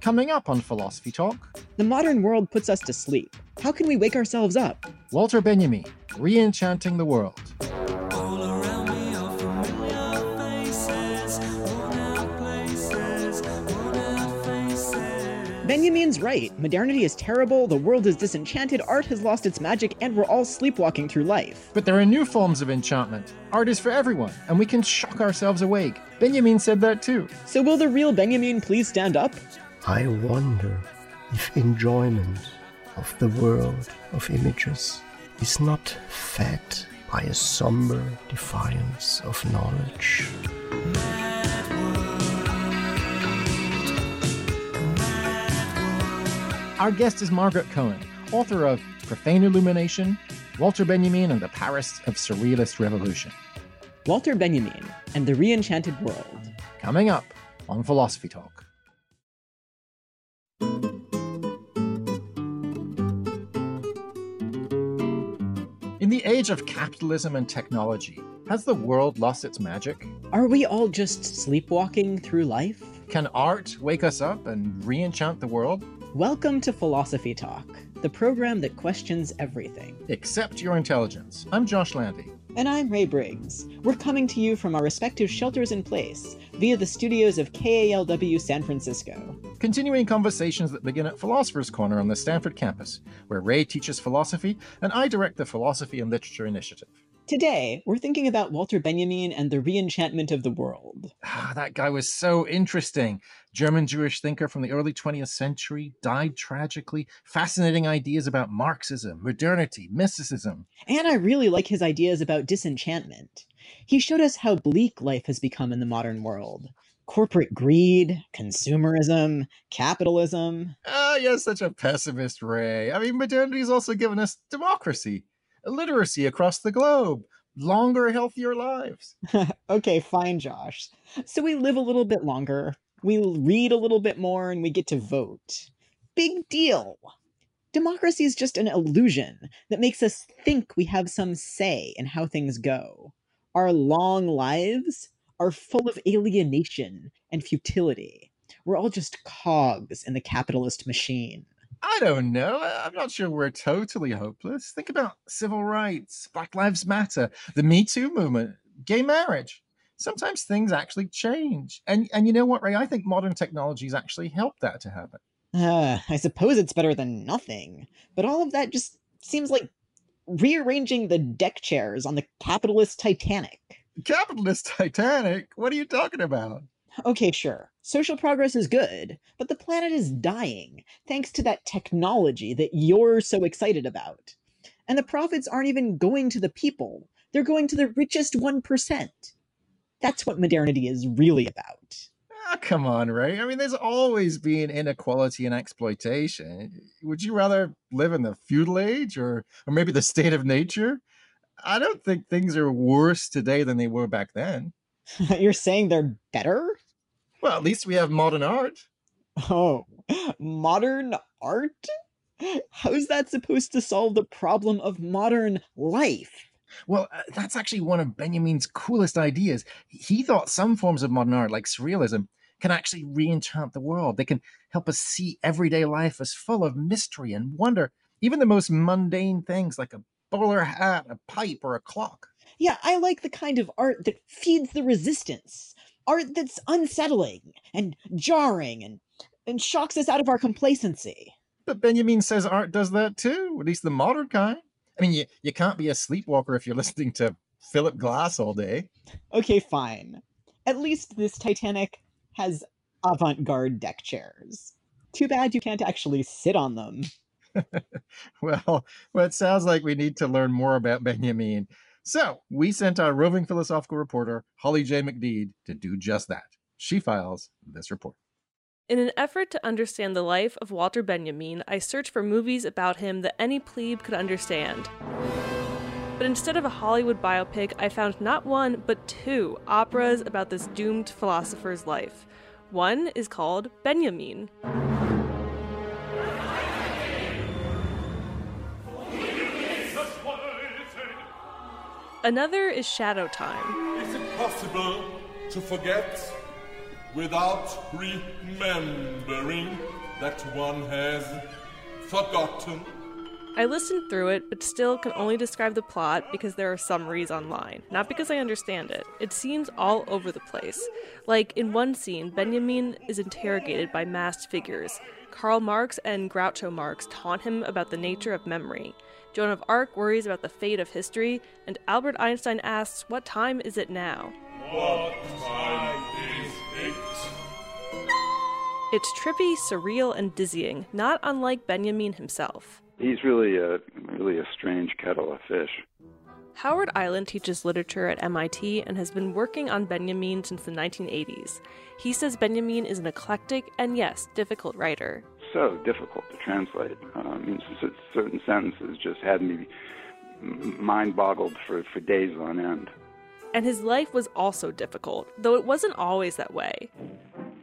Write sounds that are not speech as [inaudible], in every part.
Coming up on Philosophy Talk, The modern world puts us to sleep. How can we wake ourselves up? Walter Benjamin, re-enchanting the world. All around me are familiar faces, places, worn out faces. Benjamin's right. Modernity is terrible, the world is disenchanted, art has lost its magic, and we're all sleepwalking through life. But there are new forms of enchantment. Art is for everyone, and we can shock ourselves awake. Benjamin said that too. So will the real Benjamin please stand up? I wonder if enjoyment of the world of images is not fed by a somber defiance of knowledge. Our guest is Margaret Cohen, author of Profane Illumination, Walter Benjamin and the Paris of Surrealist Revolution. Walter Benjamin and the Reenchanted World. Coming up on Philosophy Talk. Age of capitalism and technology, has the world lost its magic? Are we all just sleepwalking through life? Can art wake us up and re enchant the world? Welcome to Philosophy Talk, the program that questions everything. Except your intelligence. I'm Josh Landy. And I'm Ray Briggs. We're coming to you from our respective shelters in place via the studios of KALW San Francisco. Continuing conversations that begin at Philosopher's Corner on the Stanford campus, where Ray teaches philosophy and I direct the Philosophy and Literature Initiative. Today, we're thinking about Walter Benjamin and the reenchantment of the world. Ah, that guy was so interesting. German Jewish thinker from the early 20th century, died tragically. Fascinating ideas about Marxism, modernity, mysticism. And I really like his ideas about disenchantment. He showed us how bleak life has become in the modern world. Corporate greed, consumerism, capitalism. Ah, you're such a pessimist, Ray. I mean, modernity's also given us democracy, literacy across the globe, longer, healthier lives. [laughs] okay, fine, Josh. So we live a little bit longer, we read a little bit more, and we get to vote. Big deal. Democracy is just an illusion that makes us think we have some say in how things go. Our long lives are full of alienation and futility. We're all just cogs in the capitalist machine. I don't know. I'm not sure we're totally hopeless. Think about civil rights, Black Lives Matter, the Me Too movement, gay marriage. Sometimes things actually change. And and you know what, Ray? I think modern technologies actually help that to happen. Uh, I suppose it's better than nothing, but all of that just seems like rearranging the deck chairs on the capitalist Titanic. Capitalist Titanic? What are you talking about? Okay, sure. Social progress is good, but the planet is dying thanks to that technology that you're so excited about. And the profits aren't even going to the people, they're going to the richest 1%. That's what modernity is really about. Ah, come on, Ray. I mean, there's always been inequality and exploitation. Would you rather live in the feudal age or, or maybe the state of nature? I don't think things are worse today than they were back then. [laughs] You're saying they're better? Well, at least we have modern art. Oh, modern art? How's that supposed to solve the problem of modern life? Well, uh, that's actually one of Benjamin's coolest ideas. He thought some forms of modern art, like surrealism, can actually re-enchant the world. They can help us see everyday life as full of mystery and wonder. Even the most mundane things like a bowler hat, a pipe, or a clock. Yeah, I like the kind of art that feeds the resistance. Art that's unsettling and jarring and, and shocks us out of our complacency. But Benjamin says art does that too, at least the modern kind. I mean, you, you can't be a sleepwalker if you're [laughs] listening to Philip Glass all day. Okay, fine. At least this Titanic has avant garde deck chairs. Too bad you can't actually sit on them. [laughs] Well, well, it sounds like we need to learn more about Benjamin. So we sent our roving philosophical reporter, Holly J. McDede, to do just that. She files this report. In an effort to understand the life of Walter Benjamin, I searched for movies about him that any plebe could understand. But instead of a Hollywood biopic, I found not one, but two operas about this doomed philosopher's life. One is called Benjamin. Another is Shadow Time. Is it possible to forget? without remembering that one has forgotten. I listened through it, but still can only describe the plot because there are summaries online, not because I understand it. It seems all over the place. Like, in one scene, Benjamin is interrogated by masked figures. Karl Marx and Groucho Marx taunt him about the nature of memory. Joan of Arc worries about the fate of history, and Albert Einstein asks, What time is it now? What time is it? It's trippy, surreal, and dizzying, not unlike Benjamin himself. He's really a really a strange kettle of fish. Howard Eiland teaches literature at MIT and has been working on Benjamin since the 1980s. He says Benjamin is an eclectic and, yes, difficult writer. So difficult to translate. Uh, I mean, certain sentences just had me mind boggled for, for days on end. And his life was also difficult, though it wasn't always that way.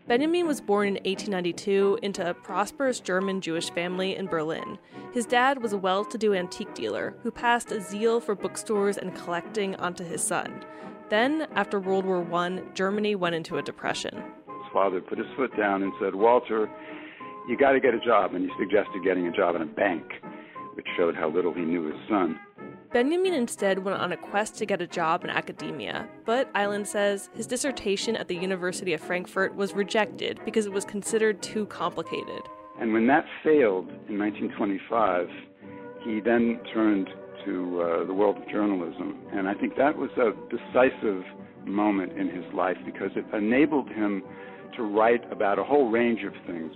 Benjamin was born in 1892 into a prosperous German Jewish family in Berlin. His dad was a well to do antique dealer who passed a zeal for bookstores and collecting onto his son. Then, after World War I, Germany went into a depression. His father put his foot down and said, Walter, you got to get a job. And he suggested getting a job in a bank, which showed how little he knew his son. Benjamin instead went on a quest to get a job in academia, but Eiland says his dissertation at the University of Frankfurt was rejected because it was considered too complicated. And when that failed in 1925, he then turned to uh, the world of journalism. And I think that was a decisive moment in his life because it enabled him to write about a whole range of things.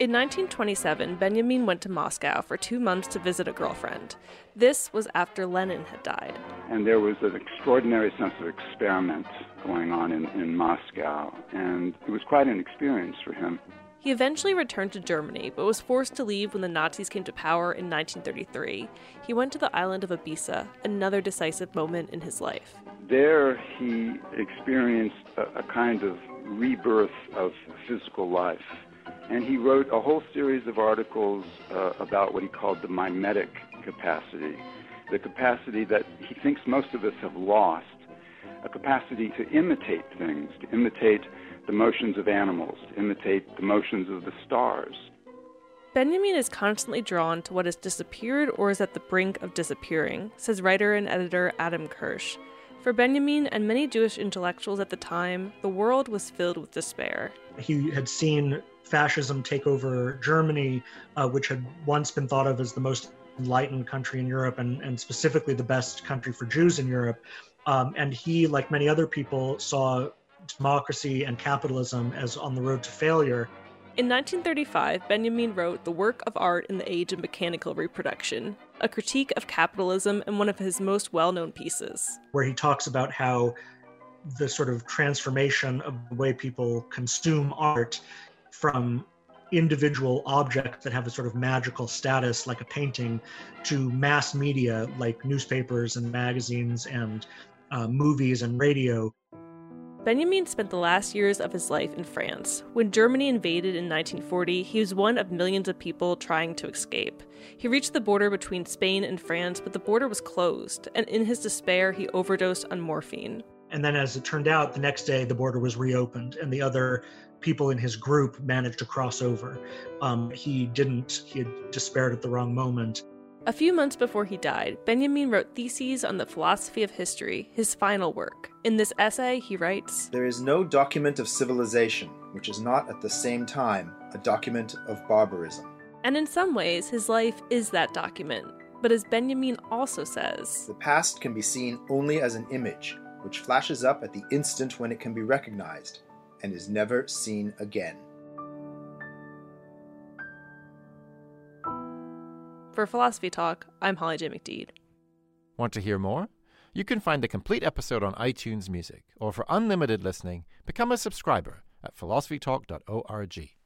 In 1927, Benjamin went to Moscow for two months to visit a girlfriend. This was after Lenin had died. And there was an extraordinary sense of experiment going on in, in Moscow. And it was quite an experience for him. He eventually returned to Germany, but was forced to leave when the Nazis came to power in 1933. He went to the island of Ibiza, another decisive moment in his life. There, he experienced a, a kind of rebirth of physical life. And he wrote a whole series of articles uh, about what he called the mimetic capacity, the capacity that he thinks most of us have lost, a capacity to imitate things, to imitate the motions of animals, to imitate the motions of the stars. Benjamin is constantly drawn to what has disappeared or is at the brink of disappearing, says writer and editor Adam Kirsch. For Benjamin and many Jewish intellectuals at the time, the world was filled with despair. He had seen fascism take over Germany, uh, which had once been thought of as the most enlightened country in Europe and, and specifically the best country for Jews in Europe. Um, and he, like many other people, saw democracy and capitalism as on the road to failure. In 1935, Benjamin wrote The Work of Art in the Age of Mechanical Reproduction, a critique of capitalism and one of his most well known pieces. Where he talks about how the sort of transformation of the way people consume art from individual objects that have a sort of magical status like a painting to mass media like newspapers and magazines and uh, movies and radio Benjamin spent the last years of his life in France. When Germany invaded in 1940, he was one of millions of people trying to escape. He reached the border between Spain and France, but the border was closed, and in his despair, he overdosed on morphine. And then, as it turned out, the next day the border was reopened, and the other people in his group managed to cross over. Um, he didn't, he had despaired at the wrong moment. A few months before he died, Benjamin wrote Theses on the Philosophy of History, his final work. In this essay, he writes There is no document of civilization which is not at the same time a document of barbarism. And in some ways, his life is that document. But as Benjamin also says, The past can be seen only as an image, which flashes up at the instant when it can be recognized, and is never seen again. For Philosophy Talk, I'm Holly J. McDede. Want to hear more? You can find the complete episode on iTunes Music, or for unlimited listening, become a subscriber at philosophytalk.org.